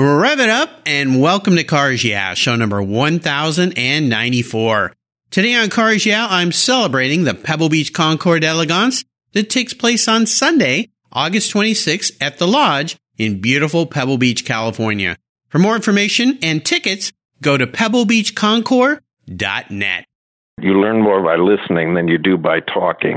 Rev it up and welcome to Cars Yeah, show number 1094. Today on Cars Yeah, I'm celebrating the Pebble Beach Concours d'Elegance that takes place on Sunday, August 26th at the Lodge in beautiful Pebble Beach, California. For more information and tickets, go to pebblebeachconcours.net. You learn more by listening than you do by talking.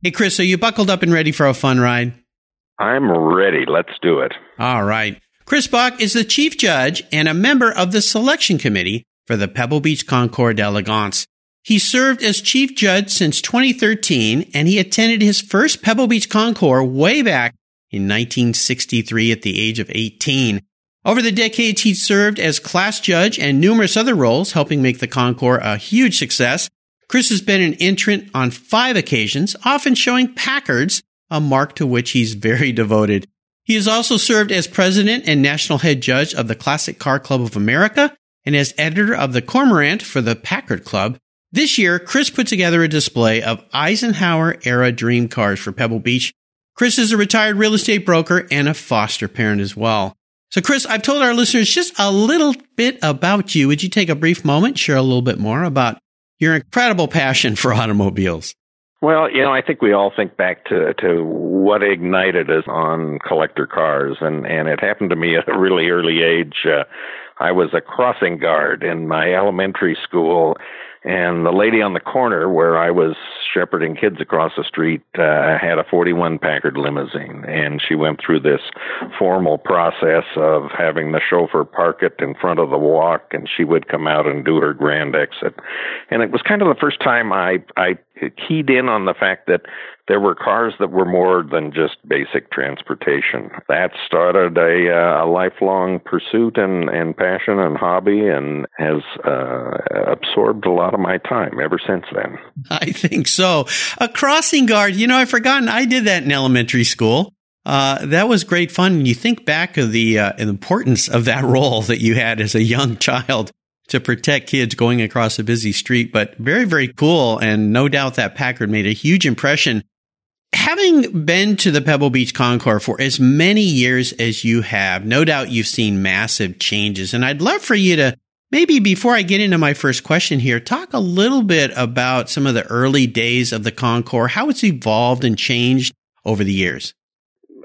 Hey, Chris, are you buckled up and ready for a fun ride? I'm ready. Let's do it. All right. Chris Buck is the chief judge and a member of the selection committee for the Pebble Beach Concours d'Elegance. He served as chief judge since 2013 and he attended his first Pebble Beach Concours way back in 1963 at the age of 18. Over the decades, he served as class judge and numerous other roles, helping make the Concours a huge success. Chris has been an entrant on five occasions, often showing Packards, a mark to which he's very devoted. He has also served as president and national head judge of the Classic Car Club of America and as editor of the Cormorant for the Packard Club. This year, Chris put together a display of Eisenhower era dream cars for Pebble Beach. Chris is a retired real estate broker and a foster parent as well. So, Chris, I've told our listeners just a little bit about you. Would you take a brief moment, share a little bit more about your incredible passion for automobiles? Well, you know, I think we all think back to to what ignited us on collector cars, and and it happened to me at a really early age. Uh, I was a crossing guard in my elementary school, and the lady on the corner where I was shepherding kids across the street uh, had a 41 Packard limousine, and she went through this formal process of having the chauffeur park it in front of the walk, and she would come out and do her grand exit. And it was kind of the first time I I keyed in on the fact that there were cars that were more than just basic transportation. That started a, uh, a lifelong pursuit and, and passion and hobby and has uh, absorbed a lot of my time ever since then. I think so. A crossing guard, you know, I've forgotten I did that in elementary school. Uh, that was great fun. And you think back of the uh, importance of that role that you had as a young child to protect kids going across a busy street, but very, very cool. And no doubt that Packard made a huge impression having been to the Pebble Beach Concours for as many years as you have, no doubt you've seen massive changes. And I'd love for you to maybe before I get into my first question here, talk a little bit about some of the early days of the Concours, how it's evolved and changed over the years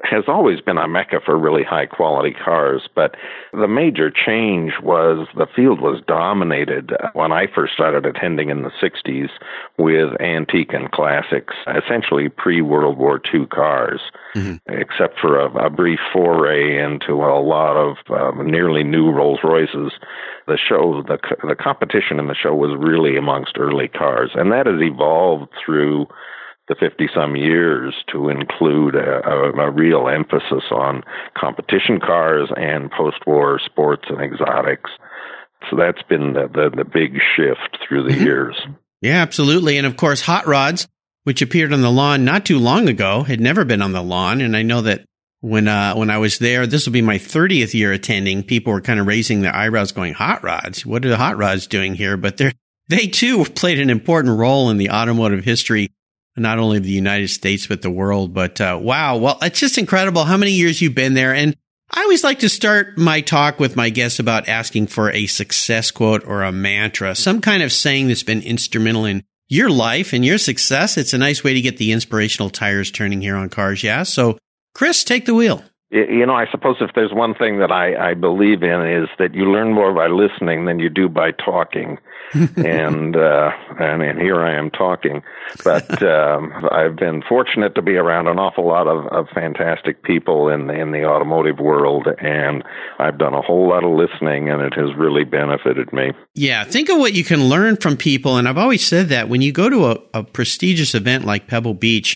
has always been a mecca for really high quality cars, but the major change was the field was dominated when I first started attending in the 60s with antique and classics, essentially pre World War II cars, mm-hmm. except for a, a, brief foray into a lot of uh, nearly new Rolls Royces. The show, the the competition in the show was really amongst early cars, and that has evolved through the 50 some years to include a, a, a, real emphasis on competition cars and post war sports and exotics. So that's been the, the, the big shift through the mm-hmm. years. Yeah, absolutely. And of course, hot rods, which appeared on the lawn not too long ago, had never been on the lawn. And I know that when, uh, when I was there, this will be my 30th year attending, people were kind of raising their eyebrows going, hot rods? What are the hot rods doing here? But they're, they too played an important role in the automotive history not only the United States, but the world. But uh, wow, well, it's just incredible how many years you've been there. And I always like to start my talk with my guests about asking for a success quote or a mantra, some kind of saying that's been instrumental in your life and your success. It's a nice way to get the inspirational tires turning here on Cars. Yeah. So, Chris, take the wheel. You know, I suppose if there's one thing that I, I believe in is that you learn more by listening than you do by talking. and, uh, and and here I am talking, but um, I've been fortunate to be around an awful lot of, of fantastic people in in the automotive world, and I've done a whole lot of listening, and it has really benefited me. Yeah, think of what you can learn from people, and I've always said that when you go to a, a prestigious event like Pebble Beach,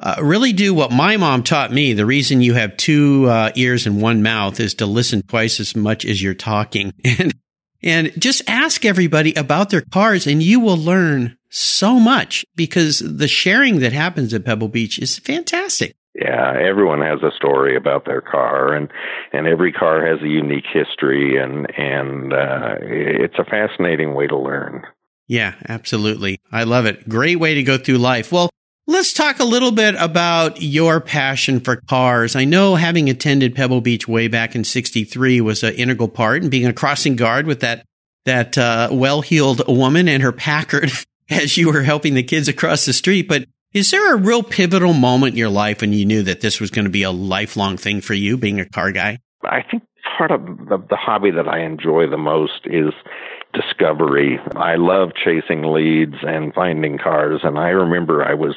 uh, really do what my mom taught me. The reason you have two uh, ears and one mouth is to listen twice as much as you're talking. And, and just ask everybody about their cars and you will learn so much because the sharing that happens at Pebble Beach is fantastic. Yeah, everyone has a story about their car, and and every car has a unique history, and and uh, it's a fascinating way to learn. Yeah, absolutely. I love it. Great way to go through life. Well, let's talk a little bit about your passion for cars. I know having attended Pebble Beach way back in 63 was an integral part and being a crossing guard with that, that, uh, well-heeled woman and her Packard as you were helping the kids across the street. But is there a real pivotal moment in your life when you knew that this was going to be a lifelong thing for you, being a car guy? I think part of the, the hobby that I enjoy the most is discovery. I love chasing leads and finding cars, and I remember I was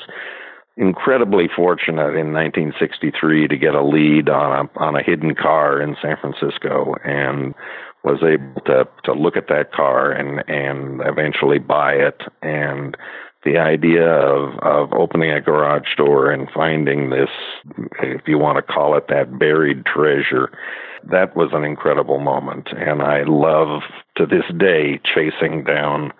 incredibly fortunate in 1963 to get a lead on a on a hidden car in San Francisco and was able to to look at that car and and eventually buy it and the idea of of opening a garage door and finding this if you want to call it that buried treasure that was an incredible moment and I love to this day chasing down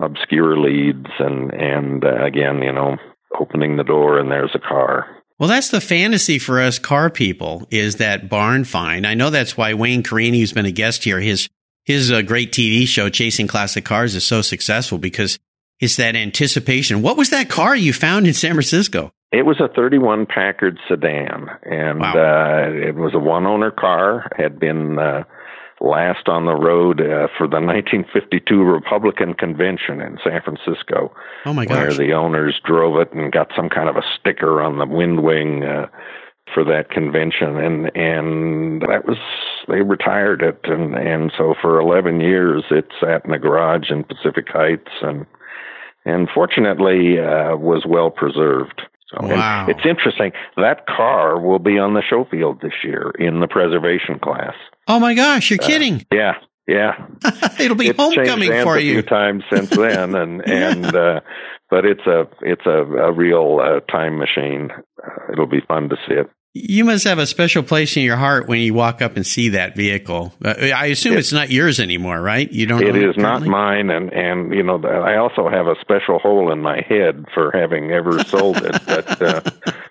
obscure leads and and uh, again you know opening the door and there's a car well, that's the fantasy for us car people is that barn find. I know that's why Wayne Carini, who's been a guest here, his his uh, great TV show Chasing Classic Cars is so successful because it's that anticipation. What was that car you found in San Francisco? It was a 31 Packard sedan, and wow. uh, it was a one owner car. Had been uh, last on the road uh, for the 1952 Republican convention in San Francisco. Oh my gosh! Where the owners drove it and got some kind of a sticker on the wind wing uh, for that convention, and and that was they retired it, and and so for 11 years it sat in a garage in Pacific Heights, and and fortunately uh, was well preserved. So, wow. It's interesting. That car will be on the show field this year in the preservation class. Oh my gosh, you're uh, kidding. Yeah. Yeah. It'll be it's homecoming for you. A few times since then and yeah. and uh but it's a it's a, a real uh, time machine. Uh, it'll be fun to see it. You must have a special place in your heart when you walk up and see that vehicle. Uh, I assume it, it's not yours anymore, right? You don't. It is not mine, and and you know I also have a special hole in my head for having ever sold it. but uh,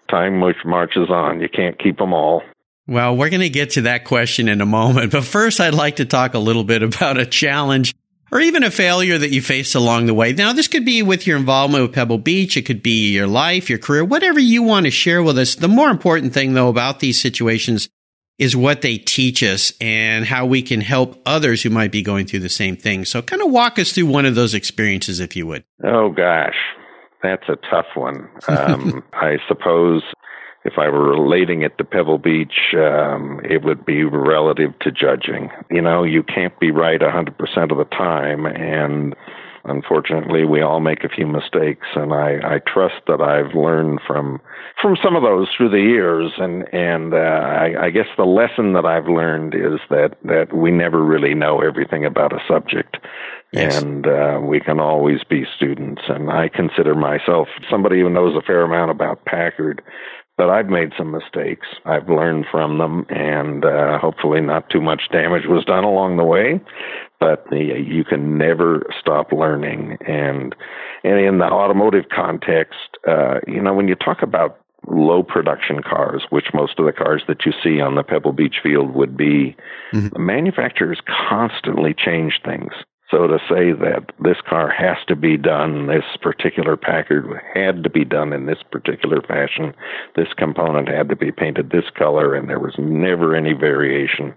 time which marches on, you can't keep them all. Well, we're going to get to that question in a moment. But first, I'd like to talk a little bit about a challenge or even a failure that you faced along the way. Now, this could be with your involvement with Pebble Beach. It could be your life, your career, whatever you want to share with us. The more important thing, though, about these situations is what they teach us and how we can help others who might be going through the same thing. So kind of walk us through one of those experiences, if you would. Oh, gosh. That's a tough one. Um, I suppose if I were relating it to Pebble Beach, um, it would be relative to judging. You know, you can't be right 100% of the time, and unfortunately, we all make a few mistakes. And I, I trust that I've learned from from some of those through the years. And and uh, I, I guess the lesson that I've learned is that that we never really know everything about a subject. Yes. And uh, we can always be students. And I consider myself somebody who knows a fair amount about Packard but I've made some mistakes. I've learned from them, and uh, hopefully, not too much damage was done along the way. But the, you can never stop learning, and and in the automotive context, uh, you know, when you talk about low production cars, which most of the cars that you see on the Pebble Beach field would be, mm-hmm. the manufacturers constantly change things. So to say that this car has to be done, this particular Packard had to be done in this particular fashion, this component had to be painted this color, and there was never any variation,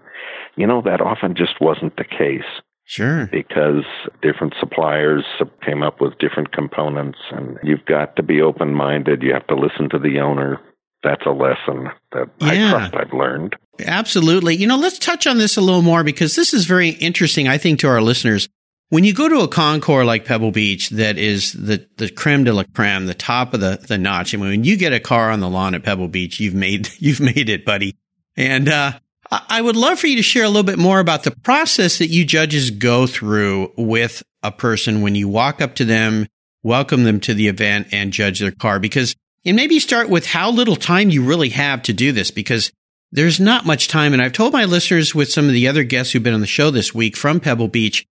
you know, that often just wasn't the case. Sure. Because different suppliers came up with different components, and you've got to be open minded. You have to listen to the owner. That's a lesson that yeah. I trust I've learned. Absolutely. You know, let's touch on this a little more because this is very interesting, I think, to our listeners. When you go to a concours like Pebble Beach, that is the, the creme de la creme, the top of the, the notch. I mean, when you get a car on the lawn at Pebble Beach, you've made, you've made it, buddy. And, uh, I would love for you to share a little bit more about the process that you judges go through with a person when you walk up to them, welcome them to the event and judge their car. Because And maybe start with how little time you really have to do this because there's not much time. And I've told my listeners with some of the other guests who've been on the show this week from Pebble Beach,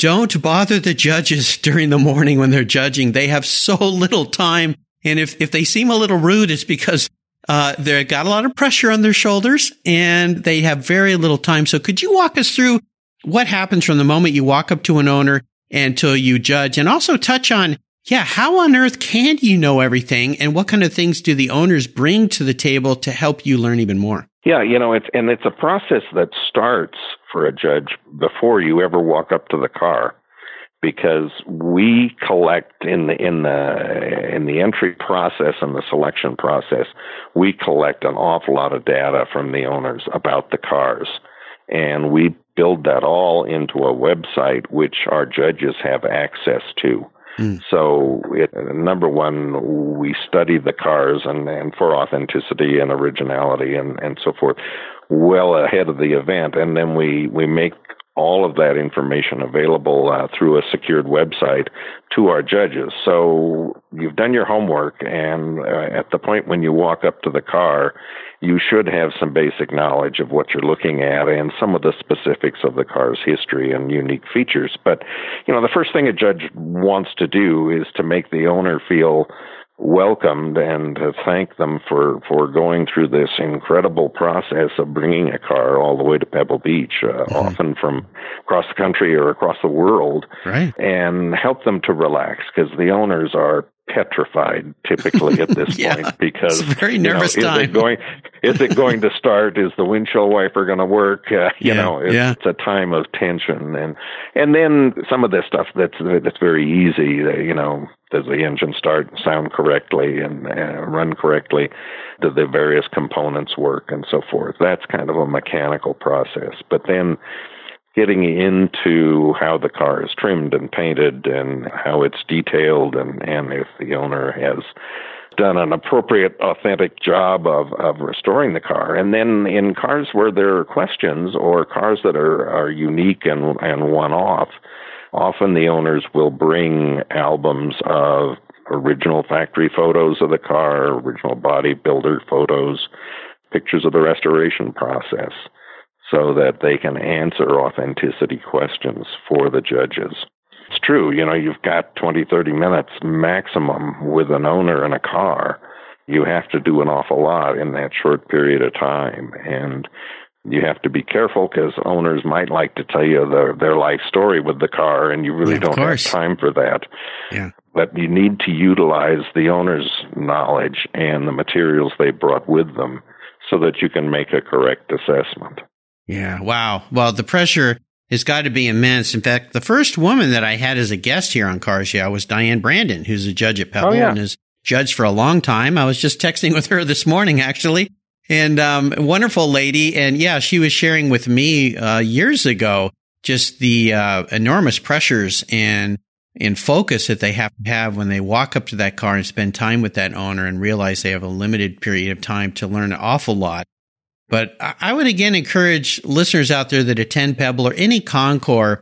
don't bother the judges during the morning when they're judging. They have so little time. And if, if they seem a little rude, it's because uh, they've got a lot of pressure on their shoulders and they have very little time. So could you walk us through what happens from the moment you walk up to an owner until you judge and also touch on, yeah, how on earth can you know everything and what kind of things do the owners bring to the table to help you learn even more? Yeah, you know, it's and it's a process that starts for a judge before you ever walk up to the car because we collect in the in the in the entry process and the selection process we collect an awful lot of data from the owners about the cars. And we build that all into a website which our judges have access to. Mm. So, it, number one, we study the cars and, and for authenticity and originality and, and so forth well ahead of the event. And then we, we make all of that information available uh, through a secured website to our judges. So you've done your homework, and uh, at the point when you walk up to the car, you should have some basic knowledge of what you're looking at and some of the specifics of the car's history and unique features. But, you know, the first thing a judge wants to do is to make the owner feel welcomed and to thank them for, for going through this incredible process of bringing a car all the way to Pebble Beach, uh, mm-hmm. often from across the country or across the world, right. and help them to relax because the owners are petrified typically at this yeah, point because it's very nervous you know, time. Is it going? Is it going to start? Is the windshield wiper going to work? Uh, you yeah, know, it's, yeah. it's, a time of tension, and and then some of this stuff that's that's very easy. You know, does the engine start, sound correctly, and uh, run correctly? Do the various components work, and so forth? That's kind of a mechanical process, but then getting into how the car is trimmed and painted and how it's detailed and, and if the owner has done an appropriate, authentic job of, of restoring the car. And then in cars where there are questions or cars that are, are unique and, and one off, often the owners will bring albums of original factory photos of the car, original body builder photos, pictures of the restoration process so that they can answer authenticity questions for the judges. It's true, you know, you've got 20, 30 minutes maximum with an owner in a car. You have to do an awful lot in that short period of time. And you have to be careful because owners might like to tell you their, their life story with the car, and you really yeah, don't have time for that. Yeah. But you need to utilize the owner's knowledge and the materials they brought with them so that you can make a correct assessment. Yeah. Wow. Well, the pressure has got to be immense. In fact, the first woman that I had as a guest here on Cars Yeah was Diane Brandon, who's a judge at Pebble oh, yeah. and has judged for a long time. I was just texting with her this morning, actually. And um, wonderful lady. And yeah, she was sharing with me uh, years ago just the uh, enormous pressures and and focus that they have to have when they walk up to that car and spend time with that owner and realize they have a limited period of time to learn an awful lot but I would again encourage listeners out there that attend Pebble or any Concours.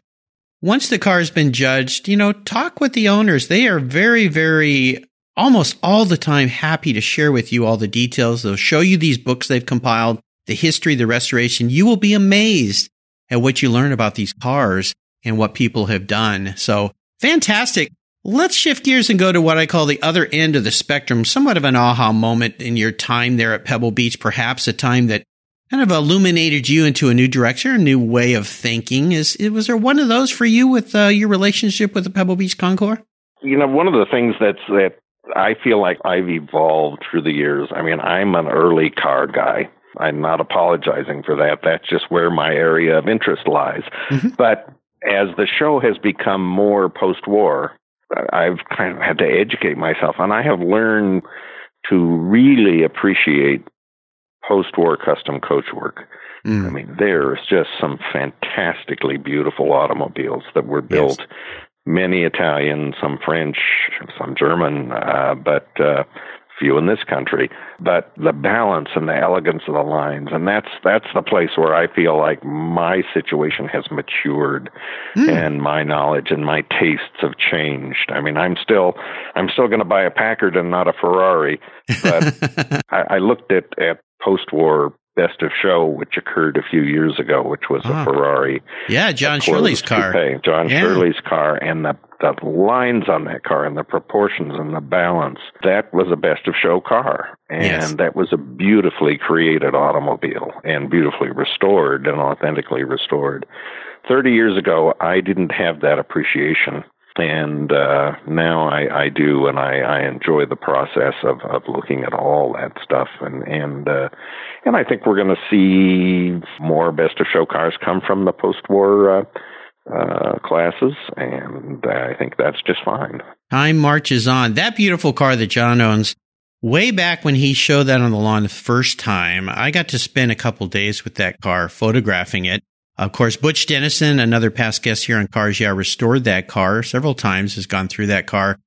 Once the car has been judged, you know, talk with the owners. They are very, very almost all the time happy to share with you all the details. They'll show you these books they've compiled, the history, the restoration. You will be amazed at what you learn about these cars and what people have done. So fantastic. Let's shift gears and go to what I call the other end of the spectrum, somewhat of an aha moment in your time there at Pebble Beach, perhaps a time that kind of illuminated you into a new direction, a new way of thinking. Is was there one of those for you with uh, your relationship with the Pebble Beach Concours? You know, one of the things that's that I feel like I've evolved through the years. I mean, I'm an early car guy. I'm not apologizing for that. That's just where my area of interest lies. Mm-hmm. But as the show has become more post-war, I've kind of had to educate myself, and I have learned to really appreciate post-war custom coach work. Mm. I mean, there's just some fantastically beautiful automobiles that were built. Yes. Many Italian, some French, some German, uh, but uh, few in this country, but the balance and the elegance of the lines, and that's that's the place where I feel like my situation has matured, mm. and my knowledge and my tastes have changed. I mean, I'm still I'm still going to buy a Packard and not a Ferrari, but I, I looked at at post-war best of show, which occurred a few years ago, which was a Ferrari. Yeah, Jon Shirley's car. Coupe, Jon yeah. Shirley's car, and the the lines on that car and the proportions and the balance. That was a best of show car, and yes. that was a beautifully created automobile and beautifully restored and authentically restored. Thirty years ago, I didn't have that appreciation and uh, now I, I do, and I, I enjoy the process of, of looking at all that stuff, and and uh, and I think we're going to see more best of show cars come from the post-war uh, uh, classes, and I think that's just fine. Time marches on. That beautiful car that Jon owns. Way back when he showed that on the lawn the first time, I got to spend a couple days with that car photographing it. Of course, Butch Dennison, another past guest here on Cars Yeah, restored that car several times, has gone through that car.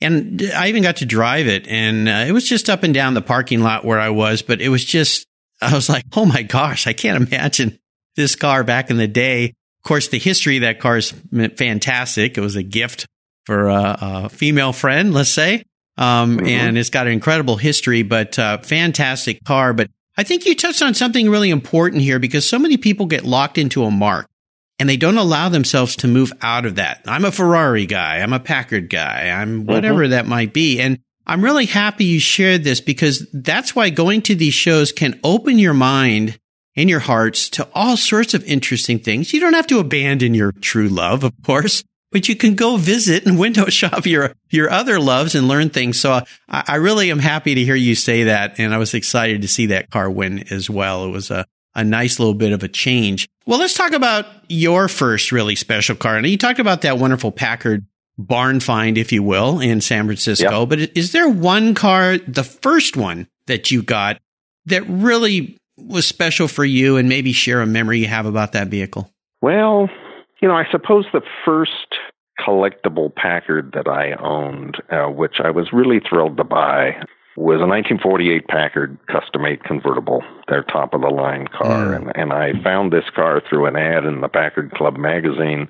And I even got to drive it and uh, it was just up and down the parking lot where I was, but it was just, I was like, oh my gosh, I can't imagine this car back in the day. Of course, the history of that car is fantastic. It was a gift for a, a female friend, let's say. Um, mm-hmm. and it's got an incredible history, but uh, fantastic car. But I think you touched on something really important here because so many people get locked into a mark and they don't allow themselves to move out of that. I'm a Ferrari guy. I'm a Packard guy. I'm mm-hmm. whatever mm-hmm. that might be. And I'm really happy you shared this because that's why going to these shows can open your mind and your hearts to all sorts of interesting things. You don't have to abandon your true love, of course, but you can go visit and window shop your your other loves and learn things. So uh, I, I, really am happy to hear you say that, and I was excited to see that car win as well. It was a a nice little bit of a change. Well, let's talk about your first really special car. And you talked about that wonderful Packard barn find, if you will, in San Francisco. Yep. But is there one car, the first one that you got, that really was special for you, and maybe share a memory you have about that vehicle? Well, you know, I suppose the first collectible Packard that I owned, uh, which I was really thrilled to buy, was a 1948 Packard Custom 8 convertible, their top of the line car. Mm. And, and I found this car through an ad in the Packard Club magazine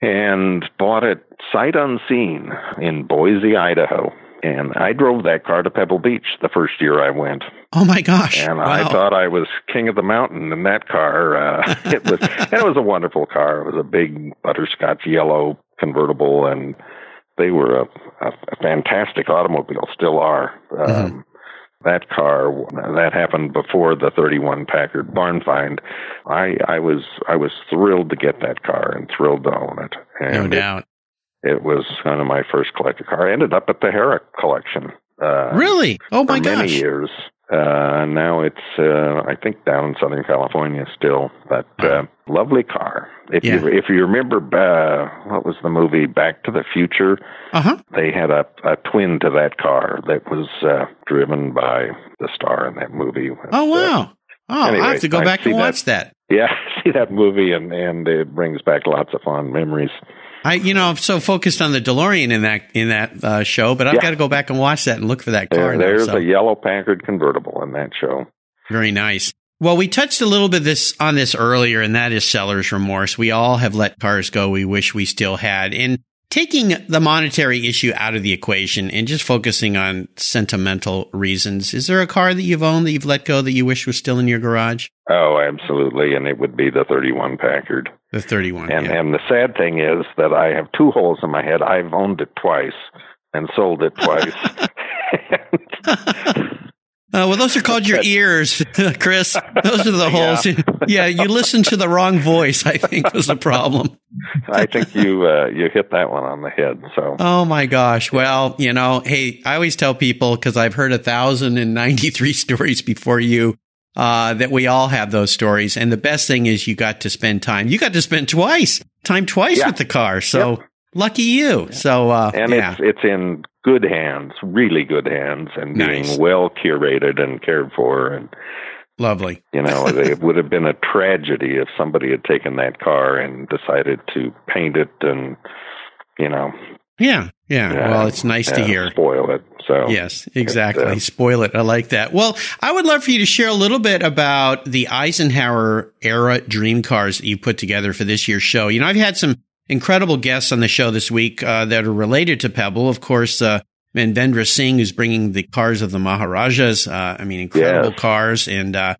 and bought it sight unseen in Boise, Idaho. And I drove that car to Pebble Beach the first year I went. Oh my gosh! And wow. I thought I was king of the mountain in that car. Uh, it was, and it was a wonderful car. It was a big butterscotch yellow convertible, and they were a, a, a fantastic automobile. Still are. Mm-hmm. Um, mm-hmm. That car that happened before the 31 Packard barn find. I I was I was thrilled to get that car and thrilled to own it. And no doubt. It, it was kind of my first collector car. I ended up at the Herrick collection. Uh, really? Oh my gosh! Many years. Uh, now it's, uh, I think down in Southern California still, but, uh, lovely car. If yeah. you, if you remember, uh, what was the movie Back to the Future? Uh-huh. They had a, a twin to that car that was, uh, driven by the star in that movie. Oh, uh, wow. oh, anyway, I have to go back and watch that. that. Yeah, see that movie and, and it brings back lots of fond memories. I, you know, I'm so focused on the DeLorean in that in that uh, show, but I've yeah. got to go back and watch that and look for that car. There, there's now, so. a yellow Packard convertible in that show. Very nice. Well, we touched a little bit this on this earlier, and that is seller's remorse. We all have let cars go we wish we still had. And taking the monetary issue out of the equation and just focusing on sentimental reasons, is there a car that you've owned that you've let go that you wish was still in your garage? Oh, absolutely. And it would be the 31 Packard. The 31. And, yeah. and the sad thing is that I have two holes in my head. I've owned it twice and sold it twice. Uh, well, those are called your ears, Chris. Those are the holes. Yeah. yeah, you listened to the wrong voice. I think was the problem. I think you uh, you hit that one on the head. So. Oh my gosh! Well, you know, hey, I always tell people because I've heard a thousand and ninety three stories before you. Uh, that we all have those stories, and the best thing is you got to spend time. You got to spend twice time twice yeah. with the car. So yep. lucky you. So uh, and yeah. it's it's in good hands, really good hands, and nice. being well curated and cared for. And lovely. You know, it would have been a tragedy if somebody had taken that car and decided to paint it and, you know, Yeah, yeah. yeah well, it's nice to hear. Spoil it. So yes, exactly. Uh, Spoil it. I like that. Well, I would love for you to share a little bit about the Eisenhower era dream cars that you put together for this year's show. You know, I've had some incredible guests on the show this week uh, that are related to Pebble. Of course, uh, Manvendra Singh, who's bringing the cars of the Maharajas. Uh, I mean, incredible yes. cars. And uh,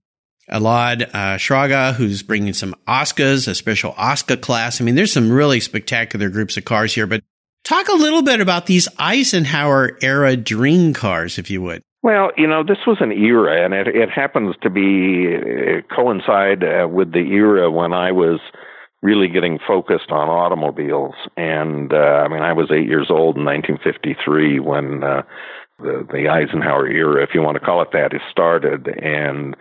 Alad uh, Shraga, who's bringing some Oscars, a special Oscar class. I mean, there's some really spectacular groups of cars here. But talk a little bit about these Eisenhower era dream cars, if you would. Well, you know, this was an era, and it, it happens to be uh, coincide uh, with the era when I was really getting focused on automobiles. And uh, I mean, I was eight years old in 1953 when uh, the the Eisenhower era, if you want to call it that, is started. And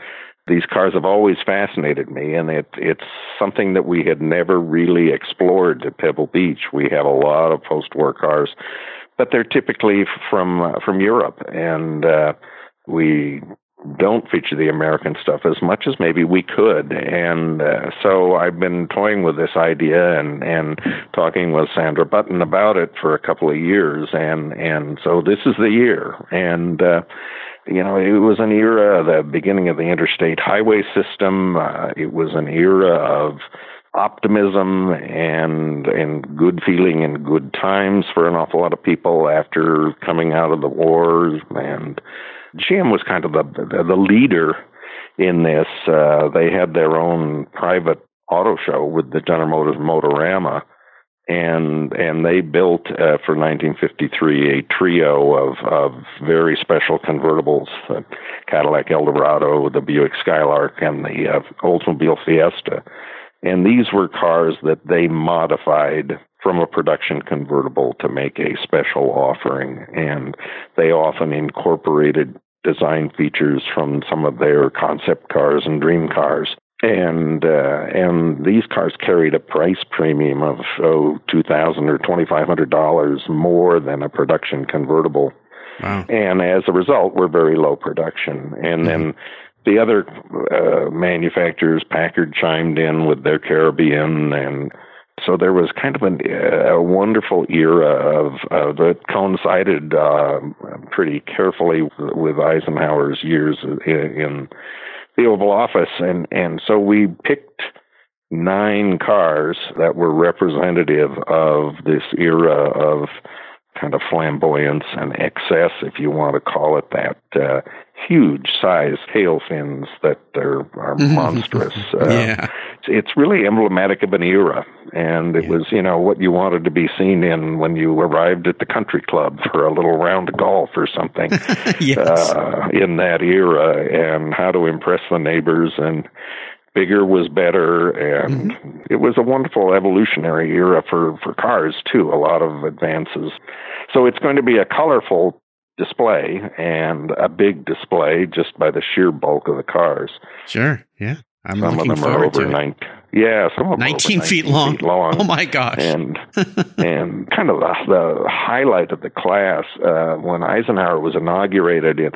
these cars have always fascinated me, and it, it's something that we had never really explored at Pebble Beach. We have a lot of post-war cars, but they're typically from uh, from Europe, and uh, we don't feature the American stuff as much as maybe we could. And uh, so I've been toying with this idea and and talking with Sandra Button about it for a couple of years. And and so this is the year. And uh, you know, it was an era, the beginning of the interstate highway system. Uh, it was an era of optimism and and good feeling and good times for an awful lot of people after coming out of the wars and GM was kind of the the leader in this. Uh, they had their own private auto show with the General Motors Motorama, and and they built uh, for 1953 a trio of of very special convertibles: the Cadillac Eldorado, the Buick Skylark, and the uh, Oldsmobile Fiesta. And these were cars that they modified from a production convertible to make a special offering. And they often incorporated design features from some of their concept cars and dream cars. And uh, and these cars carried a price premium of oh two thousand or twenty five hundred dollars more than a production convertible. Wow. And as a result, we're very low production. And mm-hmm. then the other uh, manufacturers, Packard chimed in with their Caribbean and so there was kind of an, a wonderful era of, of that coincided uh, pretty carefully with Eisenhower's years in the Oval Office, and and so we picked nine cars that were representative of this era of kind of flamboyance and excess, if you want to call it that. Uh, huge size tail fins that are, are monstrous. Uh, yeah. It's really emblematic of an era. And it yeah. was, you know, what you wanted to be seen in when you arrived at the country club for a little round of golf or something yes. uh, in that era and how to impress the neighbors and bigger was better and mm-hmm. it was a wonderful evolutionary era for for cars too a lot of advances so it's going to be a colorful display and a big display just by the sheer bulk of the cars. Sure. Yeah. I'm some of them are over nine. Yeah, some of them 19, 19 feet, long. feet long. Oh my gosh! And and kind of the, the highlight of the class uh, when Eisenhower was inaugurated, in,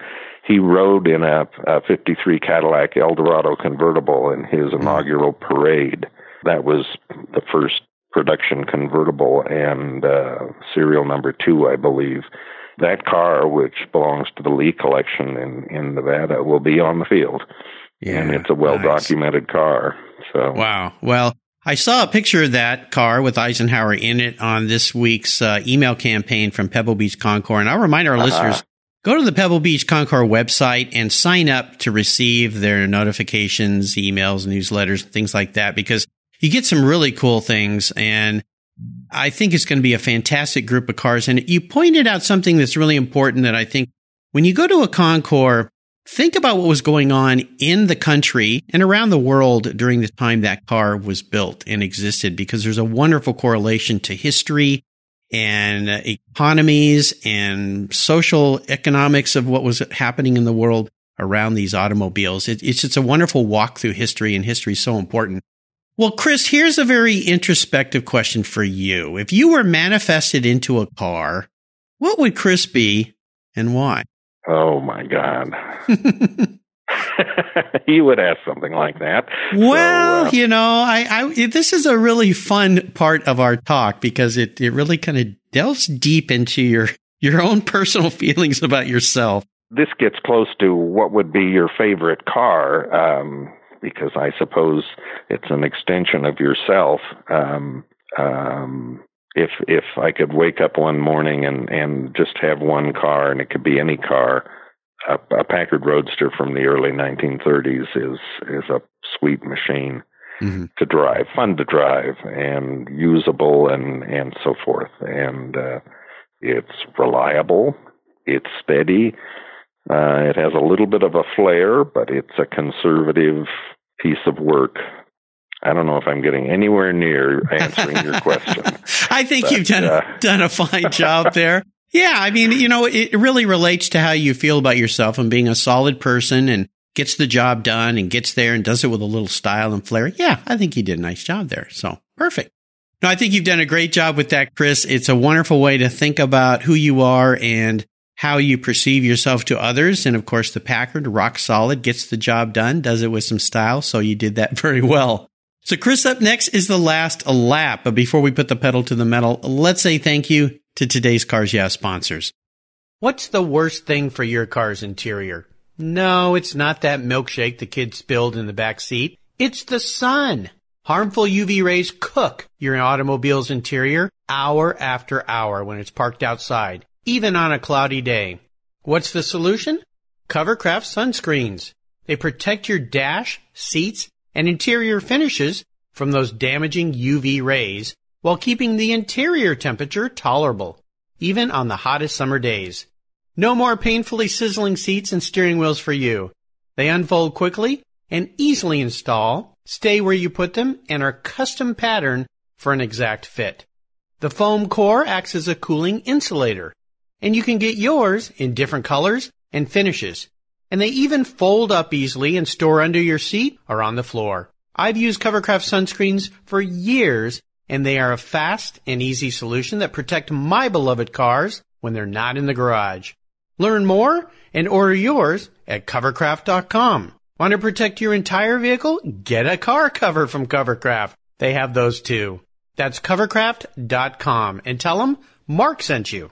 he rode in a, a '53 Cadillac Eldorado convertible in his mm. inaugural parade. That was the first production convertible and uh, serial number two, I believe that car, which belongs to the Lee collection in, in Nevada, will be on the field. Yeah, and it's a well documented nice. car. So Wow. Well, I saw a picture of that car with Eisenhower in it on this week's uh, email campaign from Pebble Beach Concours. And I'll remind our uh-huh. listeners go to the Pebble Beach Concours website and sign up to receive their notifications, emails, newsletters, things like that, because you get some really cool things. And I think it's going to be a fantastic group of cars. And you pointed out something that's really important that I think when you go to a Concours, think about what was going on in the country and around the world during the time that car was built and existed, because there's a wonderful correlation to history and economies and social economics of what was happening in the world around these automobiles. It, it's just a wonderful walk through history, and history is so important. Well, Chris, here's a very introspective question for you. If you were manifested into a car, what would Chris be and why? Oh my God. he would ask something like that. Well, so, uh, you know, I, I this is a really fun part of our talk because it it really kind of delves deep into your your own personal feelings about yourself. This gets close to what would be your favorite car, um, because I suppose it's an extension of yourself. Um, um, if if I could wake up one morning and and just have one car, and it could be any car, a, a Packard Roadster from the early 1930s is is a sweet machine mm-hmm. to drive, fun to drive, and usable, and and so forth. And uh, it's reliable, it's steady. Uh, it has a little bit of a flair, but it's a conservative piece of work I don't know if I'm getting anywhere near answering your question. I think but, you've done uh, done a fine job there. Yeah, I mean, you know, it really relates to how you feel about yourself and being a solid person and gets the job done and gets there and does it with a little style and flair. Yeah, I think you did a nice job there. So perfect. No, I think you've done a great job with that, Chris. It's a wonderful way to think about who you are and how you perceive yourself to others. And of course, the Packard, rock solid, gets the job done, does it with some style. So you did that very well. So, Chris, up next is the last lap. But before we put the pedal to the metal, let's say thank you to today's Cars Yeah sponsors. What's the worst thing for your car's interior? No, it's not that milkshake the kids spilled in the back seat. It's the sun. Harmful UV rays cook your automobile's interior hour after hour when it's parked outside, even on a cloudy day. What's the solution? Covercraft sunscreens. They protect your dash, seats, and interior finishes from those damaging UV rays while keeping the interior temperature tolerable, even on the hottest summer days. No more painfully sizzling seats and steering wheels for you. They unfold quickly and easily install, stay where you put them, and are custom patterned for an exact fit. The foam core acts as a cooling insulator, and you can get yours in different colors and finishes and they even fold up easily and store under your seat or on the floor. I've used Covercraft sunscreens for years, and they are a fast and easy solution that protect my beloved cars when they're not in the garage. Learn more and order yours at covercraft.com. Want to protect your entire vehicle? Get a car cover from Covercraft. They have those too. That's covercraft.com and tell them Mark sent you.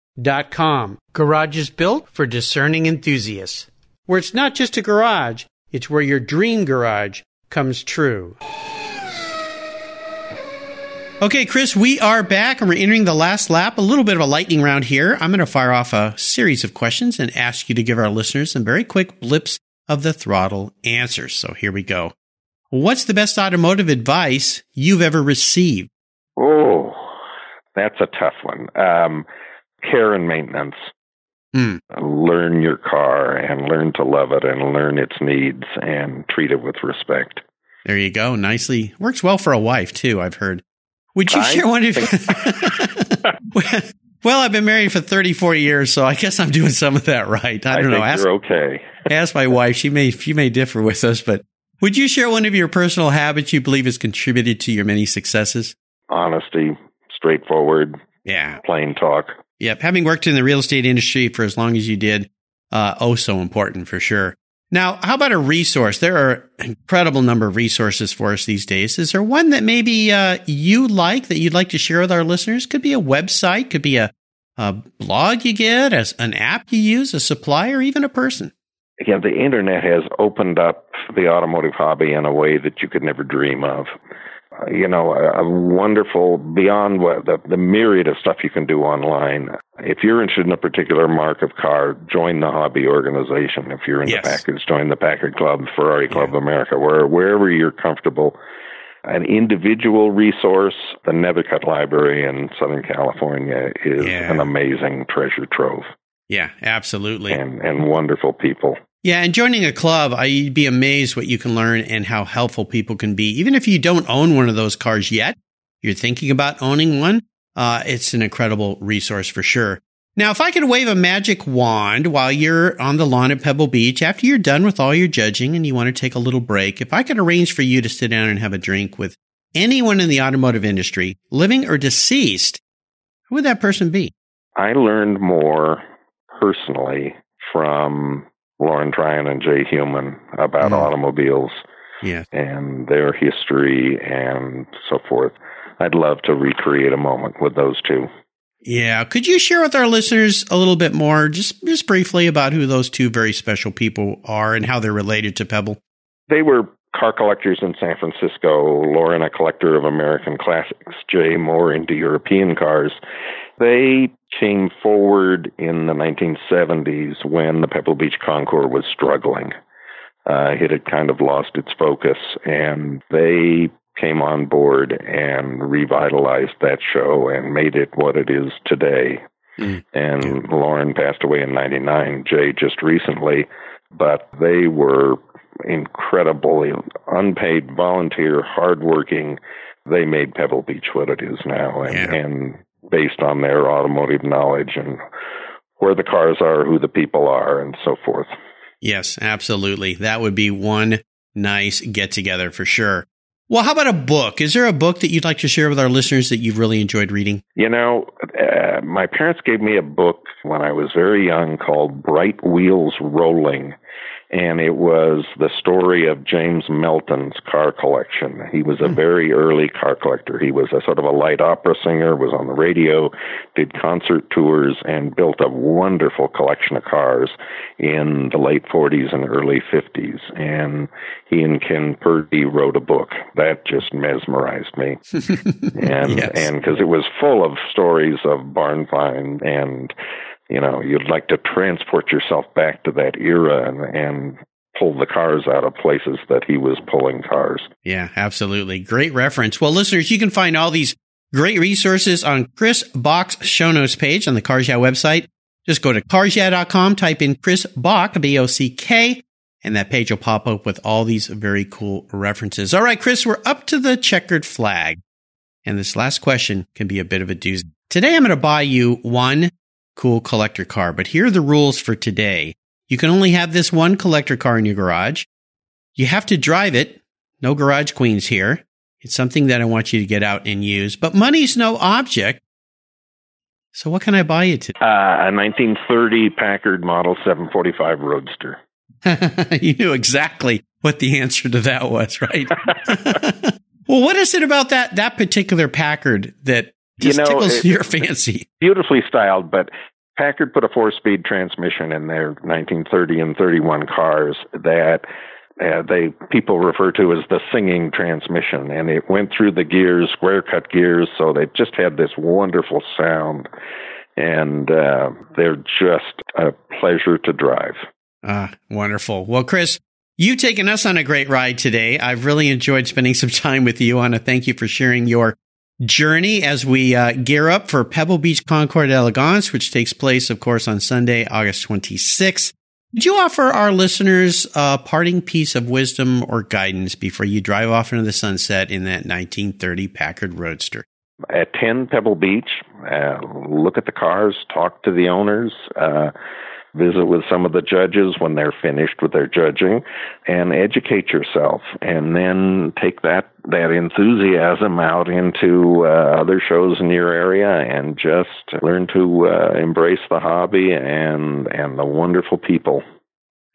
is built for discerning enthusiasts. Where it's not just a garage, it's where your dream garage comes true. Okay, Chris, we are back and we're entering the last lap. A little bit of a lightning round here. I'm going to fire off a series of questions and ask you to give our listeners some very quick blips of the throttle answers. So here we go. What's the best automotive advice you've ever received? Oh, that's a tough one. Um, care and maintenance. Mm. Learn your car and learn to love it and learn its needs and treat it with respect. There you go. Nicely works well for a wife too. I've heard. Would you I share one of? well, I've been married for 34 years, so I guess I'm doing some of that right. I don't I know. Ask, you're okay. ask my wife. She may she may differ with us, but would you share one of your personal habits you believe has contributed to your many successes? Honesty, straightforward. Yeah. Plain talk. Yep. Having worked in the real estate industry for as long as you did, uh, oh, so important for sure. Now, how about a resource? There are incredible number of resources for us these days. Is there one that maybe uh, you like that you'd like to share with our listeners? Could be a website, could be a, a blog you get, as an app you use, a supplier, even a person. Yeah, the internet has opened up the automotive hobby in a way that you could never dream of. You know, a, a wonderful beyond what the, the myriad of stuff you can do online. If you're interested in a particular mark of car, join the hobby organization. If you're into Yes. Packards, join the Packard Club, Ferrari Club Yeah. America, where wherever you're comfortable. An individual resource, the Nethercutt Library in Southern California is Yeah. an amazing treasure trove Yeah, absolutely. and, and wonderful people. Yeah, and joining a club, I- you'd be amazed what you can learn and how helpful people can be. Even if you don't own one of those cars yet, you're thinking about owning one, uh, it's an incredible resource for sure. Now, if I could wave a magic wand while you're on the lawn at Pebble Beach, after you're done with all your judging and you want to take a little break, if I could arrange for you to sit down and have a drink with anyone in the automotive industry, living or deceased, who would that person be? I learned more personally from Lorin Tryon and Jay Heumann about Mm. automobiles Yeah. and their history and so forth. I'd love to recreate a moment with those two. Yeah. Could you share with our listeners a little bit more, just just briefly, about who those two very special people are and how they're related to Pebble? They were car collectors in San Francisco. Lorin, a collector of American classics. Jay, more into European cars. They came forward in the 1970s when the Pebble Beach Concours was struggling. Uh, it had kind of lost its focus, and they came on board and revitalized that show and made it what it is today. Mm. And Lorin passed away in 99, Jay just recently, but they were incredibly unpaid, volunteer, hardworking. They made Pebble Beach what it is now, and, Yeah. and based on their automotive knowledge and where the cars are, who the people are, and so forth. Yes, absolutely. That would be one nice get together for sure. Well, how about a book? Is there a book that you'd like to share with our listeners that you've really enjoyed reading? You know, uh, my parents gave me a book when I was very young called Bright Wheels Rolling. And it was the story of James Melton's car collection. He was a Hmm. very early car collector. He was a sort of a light opera singer, was on the radio, did concert tours, and built a wonderful collection of cars in the late 40s and early 50s. And he and Ken Purdy wrote a book that just mesmerized me and Yes. and because it was full of stories of barn find and you know you'd like to transport yourself back to that era and and pull the cars out of places that he was pulling cars Yeah, absolutely. Great reference. Well, listeners, you can find all these great resources on Chris Bock's show notes page on the Cars Yeah website. Just go to carsyeah.com, type in Chris Bock, B-O-C-K, and that page will pop up with all these very cool references. All right, Chris, we're up to the checkered flag. And this last question can be a bit of a doozy. Today, I'm going to buy you one cool collector car, but here are the rules for today. You can only have this one collector car in your garage. You have to drive it. No garage queens here. It's something that I want you to get out and use, but money's no object. So what can I buy you today? uh, a 1930 packard model 745 roadster you knew exactly what the answer to that was, right? well, what is it about that that particular Packard that You know, tickles it- your fancy? beautifully styled, but Packard put a four-speed transmission in their 1930 and 31 cars that uh, they people refer to as the singing transmission, and it went through the gears, square cut gears, so they just had this wonderful sound, and uh, they're just a pleasure to drive. Ah, wonderful. Well, Chris, you've taken us on a great ride today. I've really enjoyed spending some time with you. I want to thank you for sharing your journey as we uh, gear up for Pebble Beach Concours d'Elegance, which takes place, of course, on Sunday, August 26th. Would you offer our listeners a parting piece of wisdom or guidance before you drive off into the sunset in that 1930 Packard Roadster? Attend Pebble Beach, uh, look at the cars, talk to the owners. Uh, visit with some of the judges when they're finished with their judging and educate yourself and then take that that enthusiasm out into uh, other shows in your area and just learn to uh, embrace the hobby and and the wonderful people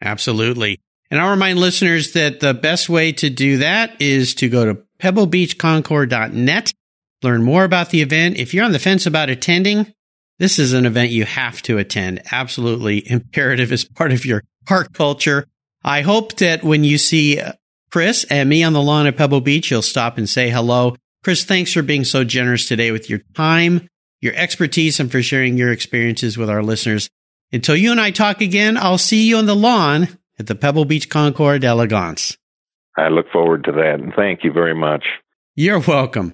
Absolutely. And I'll remind listeners that the best way to do that is to go to pebblebeachconcours.net, learn more about the event. If you're on the fence about attending, this is an event you have to attend. Absolutely imperative as part of your park culture. I hope that when you see Chris and me on the lawn at Pebble Beach, you'll stop and say hello. Chris, thanks for being so generous today with your time, your expertise, and for sharing your experiences with our listeners. Until you and I talk again, I'll see you on the lawn at the Pebble Beach Concours d'Elegance. I look forward to that, and thank you very much. You're welcome.